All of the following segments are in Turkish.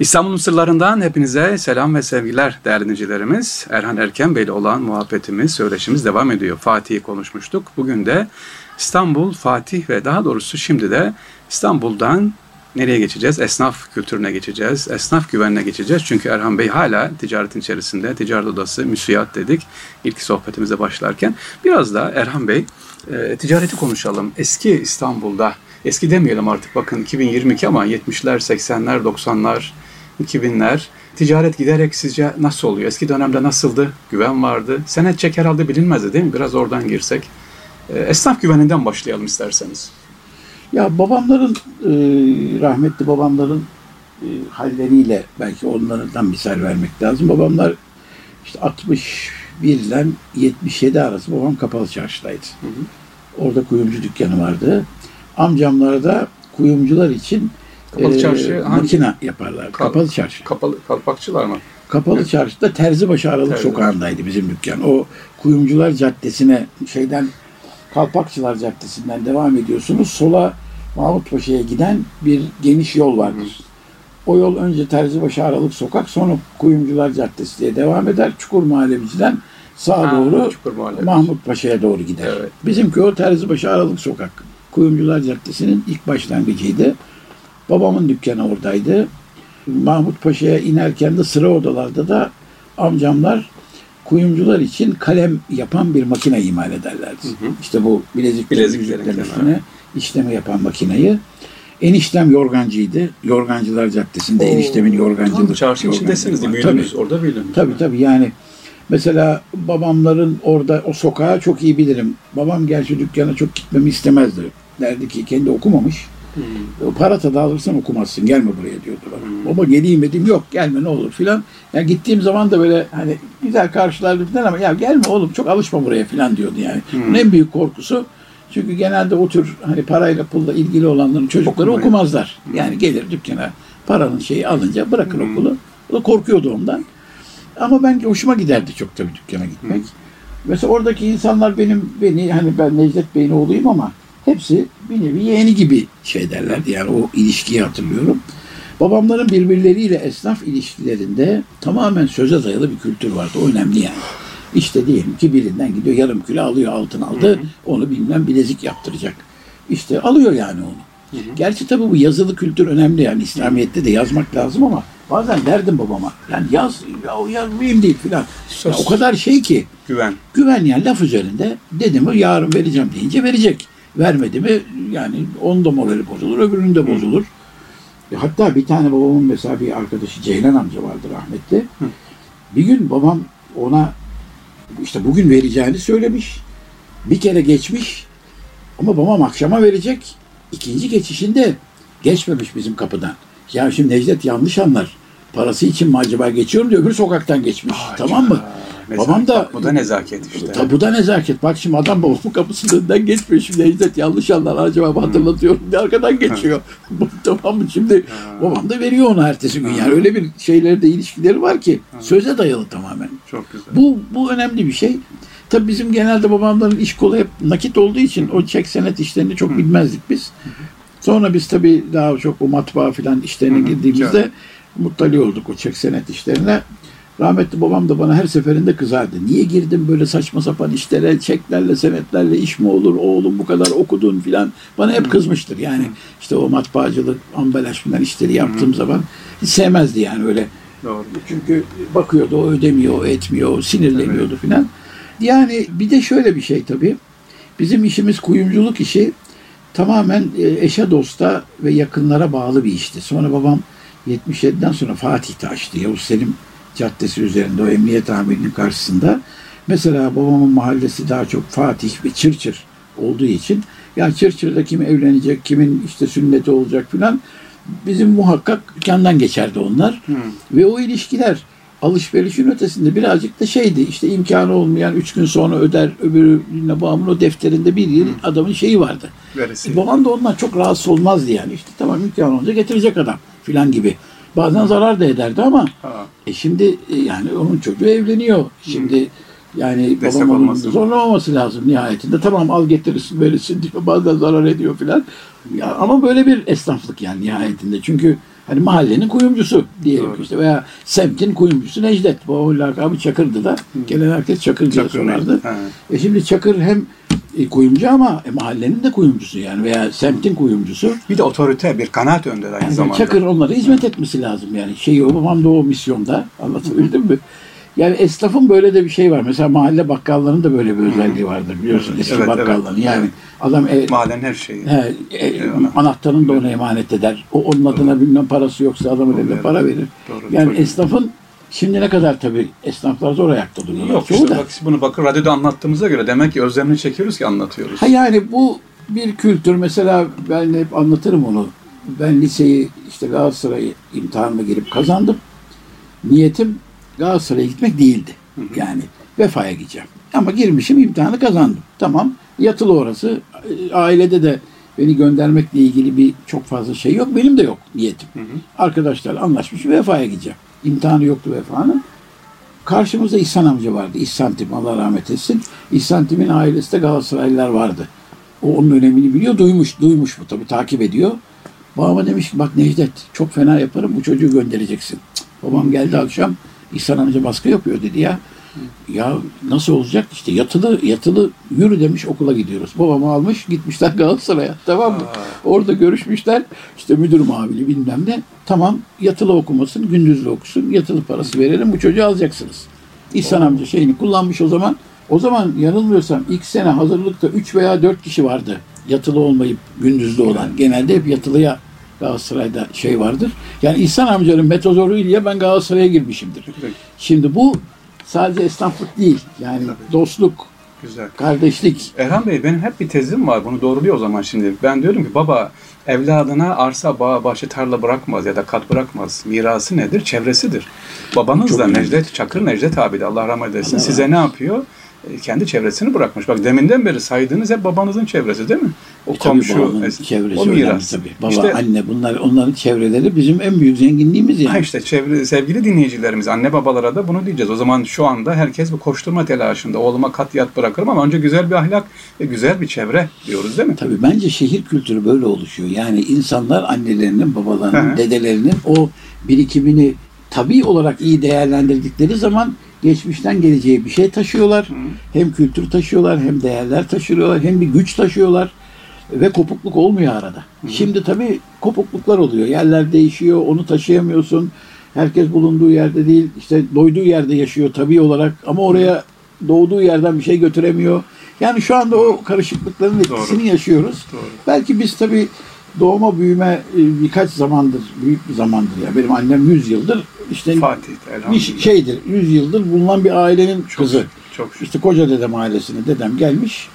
İstanbul'un sırlarından hepinize selam ve sevgiler değerli dinleyicilerimiz. Erhan Erken Bey ile olan muhabbetimiz, söyleşimiz devam ediyor. Fatih'i konuşmuştuk. Bugün de İstanbul, Fatih ve daha doğrusu şimdi de İstanbul'dan nereye geçeceğiz? Esnaf kültürüne geçeceğiz. Esnaf güvenine geçeceğiz. Çünkü Erhan Bey hala ticaretin içerisinde. Ticaret odası, müsiyat dedik ilk sohbetimize başlarken. Biraz da Erhan Bey e, ticareti konuşalım. Eski İstanbul'da, eski demeyelim artık bakın 2022 ama 70'ler, 80'ler, 90'lar, 2000'ler ticaret giderek sizce nasıl oluyor? Eski dönemde nasıldı? Güven vardı. Senet çek herhalde bilinmezdi değil mi? Biraz oradan girsek. E, esnaf güveninden başlayalım isterseniz. Ya babamların, e, rahmetli babamların e, halleriyle belki onlardan misal vermek lazım. Babamlar işte 61 ile 77 arası babam kapalı çarşıdaydı. Hı hı. Orada kuyumcu dükkanı vardı. Amcamlar da kuyumcular için Kapalı çarşı e, hangi? makine yaparlar. Kal- kapalı çarşı. Kapalı kalpakçılar mı? Kapalı çarşıda Terzibaşı Aralık Terzibaşı. sokağındaydı bizim dükkan. O Kuyumcular Caddesi'ne şeyden Kalpakçılar Caddesi'nden devam ediyorsunuz. Sola Mahmut Paşa'ya giden bir geniş yol vardır. O yol önce Terzibaşı Aralık sokak sonra Kuyumcular Caddesi diye devam eder. Çukur Muhallebici'den sağa Ha, doğru. Mahmut Paşa'ya doğru gider. Evet. Bizimki o Terzibaşı Aralık sokak. Kuyumcular Caddesi'nin ilk başlangıcıydı. Babamın dükkanı oradaydı. Mahmut Paşa'ya inerken de sıra odalarda da amcamlar kuyumcular için kalem yapan bir makine imal ederlerdi. Hı hı. İşte bu bilezik Bileziklerin üstüne işlemi yapan makineyi. Eniştem yorgancıydı. Yorgancılar Caddesi'nde Oo, eniştemin Tam yorgancılık. çarşı içindesiniz değil mi? Büyüdünüz. Orada büyüdünüz. Tabii tabii yani mesela babamların orada o sokağı çok iyi bilirim. Babam gerçi dükkana çok gitmemi istemezdi. Derdi ki kendi okumamış. Hmm. O para tadı alırsan okumazsın. Gelme buraya diyordu bana. Hmm. Baba geleyim dedim. Yok gelme ne olur filan. Yani gittiğim zaman da böyle hani güzel karşılardı filan ama ya gelme oğlum çok alışma buraya filan diyordu yani. Hmm. Bunun en büyük korkusu çünkü genelde o tür hani parayla pulla ilgili olanların çocukları Okumayı. okumazlar. Yani gelir dükkana paranın şeyi alınca bırakır Hmm. okulu. O da korkuyordu ondan. Ama ben hoşuma giderdi çok tabii dükkana gitmek. Mesela oradaki insanlar benim beni hani ben Necdet Bey'in oğluyum ama hepsi bir nevi yeğeni gibi şey derlerdi. Yani o ilişkiyi hatırlıyorum. Babamların birbirleriyle esnaf ilişkilerinde tamamen söze dayalı bir kültür vardı. O önemli yani. İşte diyelim ki birinden gidiyor yarım kilo alıyor altın aldı. Onu bilmem bilezik yaptıracak. İşte alıyor yani onu. Gerçi tabii bu yazılı kültür önemli yani İslamiyet'te de yazmak lazım ama bazen derdim babama. Yani yaz, ya, yaz mühim değil filan. Ya o kadar şey ki Güven. güven yani laf üzerinde dedi mi yarın vereceğim deyince verecek. Vermedi mi yani onun da morali bozulur öbürünün de bozulur. E, Hatta bir tane babamın mesela bir arkadaşı Ceylan amca vardı rahmetli. Bir gün babam ona işte bugün vereceğini söylemiş. Bir kere geçmiş ama babam akşama verecek. İkinci geçişinde geçmemiş bizim kapıdan. Ya şimdi Necdet yanlış anlar. Parası için mi acaba geçiyorum diye öbür sokaktan geçmiş. tamam mı? Nezaket. Babam da bu da nezaket işte. Tabi bu da nezaket. Bak şimdi adam babamın kapısının önünden geçmiyor. Şimdi Necdet yanlış anlar. Acaba mı hatırlatıyorum diye arkadan geçiyor. tamam mı? Şimdi babam da veriyor onu ertesi gün. Yani öyle bir şeyleri de ilişkileri var ki söze dayalı tamamen. Çok güzel. Bu, bu önemli bir şey. Tabi bizim genelde babamların iş kolu hep nakit olduğu için o çek senet işlerini çok bilmezdik biz. Sonra biz tabi daha çok o matbaa filan işlerine Hı girdiğimizde muttali olduk o çek senet işlerine. Rahmetli babam da bana her seferinde kızardı. Niye girdin böyle saçma sapan işlere, çeklerle, senetlerle iş mi olur, oğlum bu kadar okudun filan. Bana hep kızmıştır. Yani işte o matbaacılık, ambalaj filan işleri yaptığım zaman hiç sevmezdi yani öyle. Doğru. Çünkü bakıyordu o ödemiyor, o etmiyor, o sinirleniyordu filan. Yani bir de şöyle bir şey tabii. Bizim işimiz kuyumculuk işi tamamen e, eşe dosta ve yakınlara bağlı bir işti. Sonra babam 77'den sonra Fatih'te açtı. Yavuz Selim Caddesi üzerinde o emniyet amirinin karşısında. Mesela babamın mahallesi daha çok Fatih ve Çırçır olduğu için ya Çırçır'da kim evlenecek, kimin işte sünneti olacak filan bizim muhakkak dükkandan geçerdi onlar. Ve o ilişkiler alışverişin ötesinde birazcık da şeydi işte imkanı olmayan üç gün sonra öder öbürüne babamın o defterinde bir yıl adamın şeyi vardı. Verisi. E, babam da ondan çok rahatsız olmazdı yani işte tamam imkan olunca getirecek adam filan gibi. Bazen zarar da ederdi ama Ha. e şimdi e, yani onun çocuğu evleniyor. Şimdi yani Destek babam onun olması. zorlamaması lazım nihayetinde. Tamam al getirirsin verirsin diyor. Bazen zarar ediyor filan. Ya, ama böyle bir esnaflık yani nihayetinde. Çünkü Hani mahallenin kuyumcusu diyelim Doğru. işte veya semtin kuyumcusu Necdet. Bu lakabı Çakır'dı da. Gelen herkes Çakır diye Çakır sorardı. E şimdi Çakır hem e, kuyumcu ama e, mahallenin de kuyumcusu yani veya semtin kuyumcusu. Bir de otorite, bir kanaat önderi aynı Yani zamanda. Çakır onlara hizmet etmesi lazım yani. Şeyi o babam da o misyonda. Anlatabildim mi? Yani esnafın böyle de bir şey var. Mesela mahalle bakkallarının da böyle bir özelliği vardır biliyorsun eski Evet, evet. bakkalların. Yani Evet. adam e, Mahallenin her şeyi. he, e, Eyvallah. anahtarını da ona emanet eder. O onun adına bilmem parası yoksa adamın eline para verir. Doğru, yani çok- esnafın şimdi ne kadar tabii esnaflar zor ayakta duruyorlar. Yok Çoğu işte da. bak bunu bakın radyoda anlattığımıza göre demek ki özlemini çekiyoruz ki anlatıyoruz. Ha yani bu bir kültür. Mesela ben hep anlatırım onu. Ben liseyi işte Galatasaray imtihanına girip kazandım. Niyetim Galatasaray'a gitmek değildi. Yani vefaya gideceğim. Ama girmişim imtihanı kazandım. Tamam. Yatılı orası. Ailede de beni göndermekle ilgili bir çok fazla şey yok. Benim de yok niyetim. Arkadaşlarla anlaşmış vefaya gideceğim. İmtihanı yoktu vefanın. Karşımızda İhsan amca vardı. İhsan Tim Allah rahmet etsin. İhsan Tim'in ailesinde Galatasaraylılar vardı. O onun önemini biliyor. Duymuş, duymuş bu tabii takip ediyor. Babama demiş ki bak Necdet çok fena yaparım bu çocuğu göndereceksin. Babam geldi akşam İhsan amca baskı yapıyor dedi ya. Ya nasıl olacak işte yatılı yatılı yürü demiş okula gidiyoruz. Babamı almış gitmişler Galatasaray'a tamam mı? Orada görüşmüşler işte müdür mavili bilmem ne. Tamam yatılı okumasın gündüzlü okusun yatılı parası verelim bu çocuğu alacaksınız. İhsan amca şeyini kullanmış o zaman. O zaman yanılmıyorsam ilk sene hazırlıkta 3 veya 4 kişi vardı. Yatılı olmayıp gündüzlü olan. Genelde hep yatılıya Galatasaray'da şey vardır. Yani İhsan amcanın metodolojisiyle ben Galatasaray'a girmişimdir. Şimdi bu sadece esnaflık değil. Yani dostluk, Güzel. kardeşlik. Erhan Bey benim hep bir tezim var. Bunu doğruluyor o zaman şimdi. Ben diyorum ki baba evladına arsa, bağ, bahçe, tarla bırakmaz ya da kat bırakmaz. Mirası nedir? Çevresidir. Babanız Çok da önemli. Necdet Çakır Necdet abi de Allah rahmet eylesin. Allah Size ne yapıyor? E, Kendi çevresini bırakmış. Bak deminden beri saydığınız hep babanızın çevresi değil mi? O E komşu, çevresi o önemli miras. tabii. Baba, İşte anne bunlar onların çevreleri bizim en büyük zenginliğimiz yani. Ha işte çevre, sevgili dinleyicilerimiz, anne babalara da bunu diyeceğiz. O zaman şu anda herkes bir koşturma telaşında. Oğluma kat yat bırakırım ama önce güzel bir ahlak ve güzel bir çevre diyoruz değil mi? Tabii bence şehir kültürü böyle oluşuyor. Yani insanlar annelerinin, babalarının, Hı hı. dedelerinin o birikimini tabii olarak iyi değerlendirdikleri zaman geçmişten geleceğe bir şey taşıyorlar. Hem kültür taşıyorlar, hem değerler taşıyorlar, hem bir güç taşıyorlar ve kopukluk olmuyor arada. Şimdi tabii kopukluklar oluyor. Yerler değişiyor, onu taşıyamıyorsun. Herkes bulunduğu yerde değil, işte doyduğu yerde yaşıyor tabii olarak ama oraya doğduğu yerden bir şey götüremiyor. Yani şu anda o karışıklıkların etkisini yaşıyoruz. Doğru. Belki biz tabii doğma büyüme e, birkaç zamandır, büyük bir zamandır ya. Benim annem 100 yıldır işte Fatih elhamdülillah. şeydir, 100 yıldır bulunan bir ailenin Çok kızı. Çok. İşte koca dedem ailesine dedem gelmiş.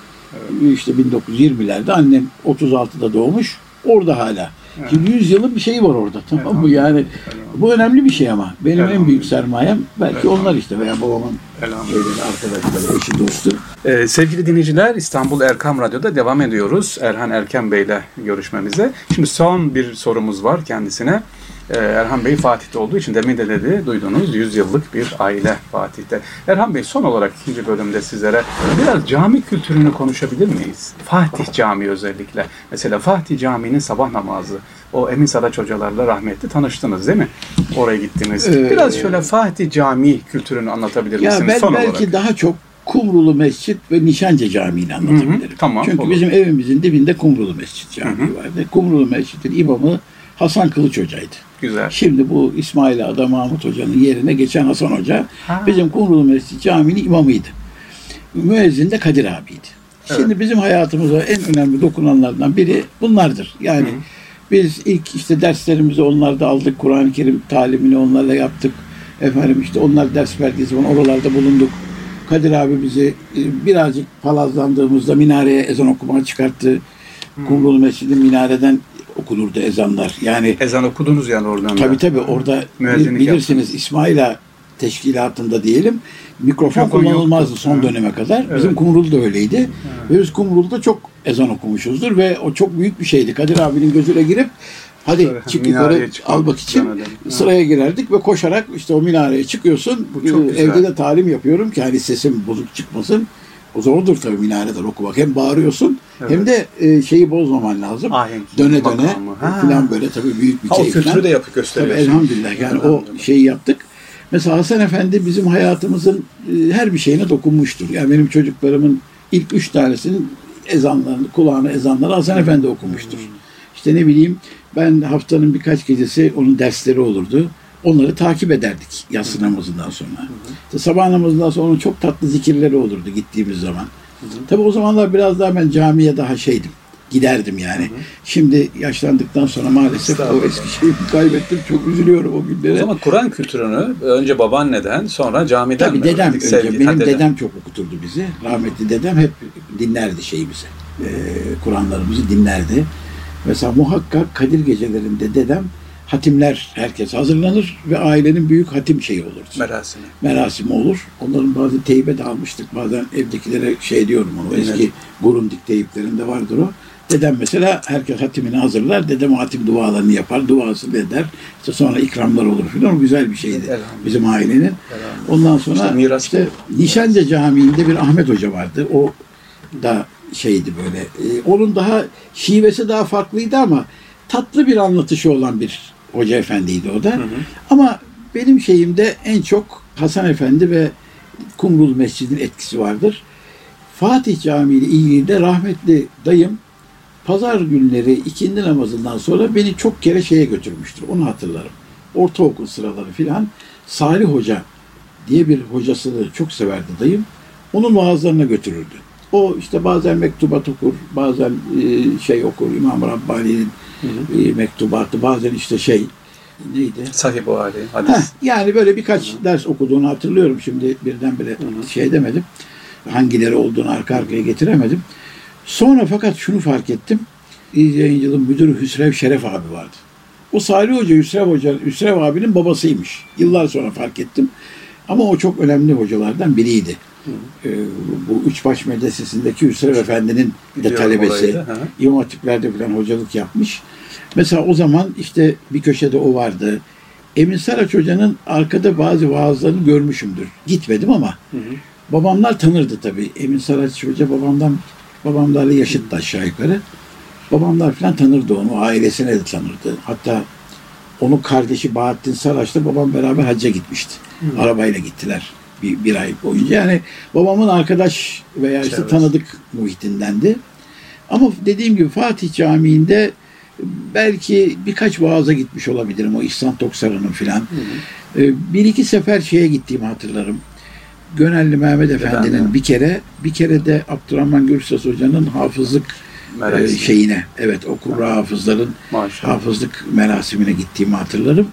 İşte 1920'lerde annem 36'da doğmuş. Orada hala. Şimdi 100 yılın bir şeyi var orada tamam mı? Yani bu önemli bir şey ama. Benim en büyük sermayem belki onlar işte veya babamın şeyleri, arkadaşları, eşi, dostu. Ee, sevgili dinleyiciler İstanbul Erkam Radyo'da devam ediyoruz. Erhan Erken Bey ile görüşmemize. Şimdi son bir sorumuz var kendisine. Ee, Erhan Bey Fatih'te olduğu için demin de dedi duydunuz 100 yıllık bir aile Fatih'te. Erhan Bey son olarak ikinci bölümde sizlere biraz cami kültürünü konuşabilir miyiz? Fatih Camii özellikle. Mesela Fatih Camii'nin sabah namazı. O Emin Saraç hocalarla rahmetli tanıştınız değil mi? Oraya gittiniz. Ee, Biraz şöyle Fatih Camii kültürünü anlatabilir Ya misiniz ben son belki olarak? daha çok Kumrulu Mescit ve Nişancı Camii'ni anlatabilirim. Hı hı, tamam, Çünkü olur. bizim evimizin dibinde Kumrulu Mescit Camii Hı hı. vardı. Kumrulu Mescid'in imamı Hasan Kılıç Hoca'ydı. Güzel. Şimdi bu İsmail Ada Mahmut Hoca'nın yerine geçen Hasan Hoca Ha. bizim Kumrulu Mescid Camii'nin imamıydı. Müezzin de Kadir abiydi. Şimdi bizim hayatımıza en önemli dokunanlardan biri bunlardır. Yani biz ilk işte derslerimizi onlarda aldık. Kur'an-ı Kerim talimini onlarla yaptık. Efendim işte onlar ders verdiği zaman oralarda bulunduk. Kadir abi bizi e, birazcık palazlandığımızda minareye ezan okumaya çıkarttı. Kumrulu Mescid'in minareden okunurdu ezanlar. Yani Ezan okudunuz yani oradan da. Tabii tabii orada Müezzinlik bilirsiniz İsmaila teşkilatında diyelim mikrofon Mikrofon kullanılmazdı yoktu. son Ha. döneme kadar. Evet. Bizim Kumrul da öyleydi. Ve biz Kumrul'da çok ezan okumuşuzdur ve o çok büyük bir şeydi. Kadir abinin gözüne girip hadi Evet, çık yukarı almak için. Ha. sıraya girerdik ve koşarak işte o minareye çıkıyorsun. Bu çok Ee, güzel. Evde de talim yapıyorum ki hani sesim bozuk çıkmasın. O zordur tabii minareden okumak. Hem bağırıyorsun Evet. Hem de e, şeyi bozmaman lazım. Ahenk, döne döne falan böyle tabii büyük bir Ha, o keyif. kültürü de yapıp Tabii gösteriyorsun. elhamdülillah yani o şeyi yaptık. Mesela Hasan Efendi bizim hayatımızın e, her bir şeyine dokunmuştur. Yani benim çocuklarımın ilk üç tanesinin ezanlarını, kulağına ezanları Hasan Efendi okumuştur. İşte ne bileyim ben haftanın birkaç gecesi onun dersleri olurdu. Onları takip ederdik yatsı namazından sonra. İşte sabah namazından sonra onun çok tatlı zikirleri olurdu gittiğimiz zaman. Tabii o zamanlar biraz daha ben camiye daha şeydim. Giderdim yani. Şimdi yaşlandıktan sonra maalesef o eski şeyi kaybettim. Çok üzülüyorum o günlere. O zaman Kur'an kültürünü önce babaanneden sonra camiden Tabii mi dedem öğrendik? önce. Sevgi- benim ha, dedem. çok okuturdu bizi. Rahmetli dedem hep dinlerdi şeyimizi. Ee, Kur'anlarımızı dinlerdi. Mesela muhakkak Kadir gecelerinde dedem hatimler herkes hazırlanır ve ailenin büyük hatim şeyi olurdu. Merasimi. merasimi olur. Onların bazı teybe de almıştık. Bazen evdekilere şey diyorum onu. Evet. Eski Grundig teyiplerinde vardır o. Dedem mesela herkes hatimini hazırlar. Dedem o hatim dualarını yapar. Duasını eder. İşte sonra ikramlar olur filan. Güzel bir şeydi. Bizim ailenin. Ondan sonra İşte miras işte Nişancı Camii'nde bir Ahmet Hoca vardı. O da şeydi böyle. e, onun daha şivesi daha farklıydı ama tatlı bir anlatışı olan bir hoca efendiydi o da. Ama benim şeyimde en çok Hasan Efendi ve Kumrul Mescid'in etkisi vardır. Fatih Camii ile ilgili de rahmetli dayım pazar günleri ikindi namazından sonra beni çok kere şeye götürmüştür. Onu hatırlarım. Ortaokul sıraları filan Salih Hoca diye bir hocasını çok severdi dayım. Onun vaazlarına götürürdü. O işte bazen mektubat okur, bazen e, şey okur, İmam Rabbani'nin e, mektubatı, bazen işte şey neydi? Sahih Buhari, Heh, hadis. yani böyle birkaç ders okuduğunu hatırlıyorum. Şimdi birdenbire şey demedim. Hangileri olduğunu arka arkaya getiremedim. Sonra fakat şunu fark ettim. İyi Yayıncılığın müdürü Hüsrev Şeref abi vardı. O Salih Hoca, Hüsrev Hoca, Hüsrev abinin babasıymış. Yıllar sonra fark ettim. Ama o çok önemli hocalardan biriydi. Ee, bu Üçbaş Medresesi'ndeki Hüsrev Efendi'nin de talebesi. hı. İmam Hatipler'de falan hocalık yapmış. Mesela o zaman işte bir köşede o vardı. Emin Saraç Hoca'nın arkada bazı vaazlarını görmüşümdür. Gitmedim ama babamlar tanırdı tabii. Emin Saraç Hoca babamdan babamlarla yaşıttı aşağı yukarı. Babamlar falan tanırdı onu. Ailesine de tanırdı. Hatta onun kardeşi Bahattin Saraç'la babam beraber hacca gitmişti. Arabayla gittiler bir, bir ay boyunca. Yani babamın arkadaş veya işte tanıdık muhitindendi. Ama dediğim gibi Fatih Camii'nde belki birkaç vaaza gitmiş olabilirim o İhsan Toksarı'nın filan. Ee, Bir iki sefer şeye gittiğimi hatırlarım. Gönelli Mehmet Efendi'nin bir kere, bir kere de Abdurrahman Gürses Hoca'nın hafızlık e, Merasimi. şeyine, evet o kurra hafızların Maşallah. hafızlık merasimine gittiğimi hatırlarım.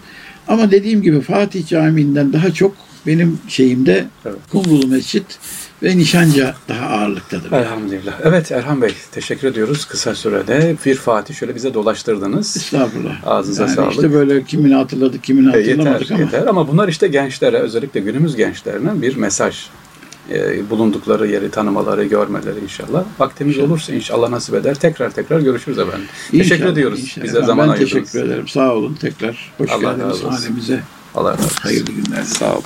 Ama dediğim gibi Fatih Camii'nden daha çok benim şeyimde Evet. Kumrulu Mescit ve Nişanca daha ağırlıktadır. Elhamdülillah. Evet Erhan Bey teşekkür ediyoruz kısa sürede. Bir Fatih şöyle bize dolaştırdınız. Estağfurullah. Ağzınıza yani sağlık. işte böyle kimini hatırladık, kimini E, yeter, hatırlamadık ama. yeter. Ama bunlar işte gençlere, özellikle günümüz gençlerine bir mesaj. E, bulundukları yeri tanımaları, görmeleri inşallah. Vaktimiz İnşallah. olursa inşallah nasip eder. Tekrar tekrar görüşürüz efendim. İnşallah, teşekkür ediyoruz. inşallah. Bize zaman ben ayırdınız. teşekkür ederim. Sağ olun tekrar. Hoş Allah geldiniz hanemize. Allah razı olsun. Hayırlı günler. Sağ olun.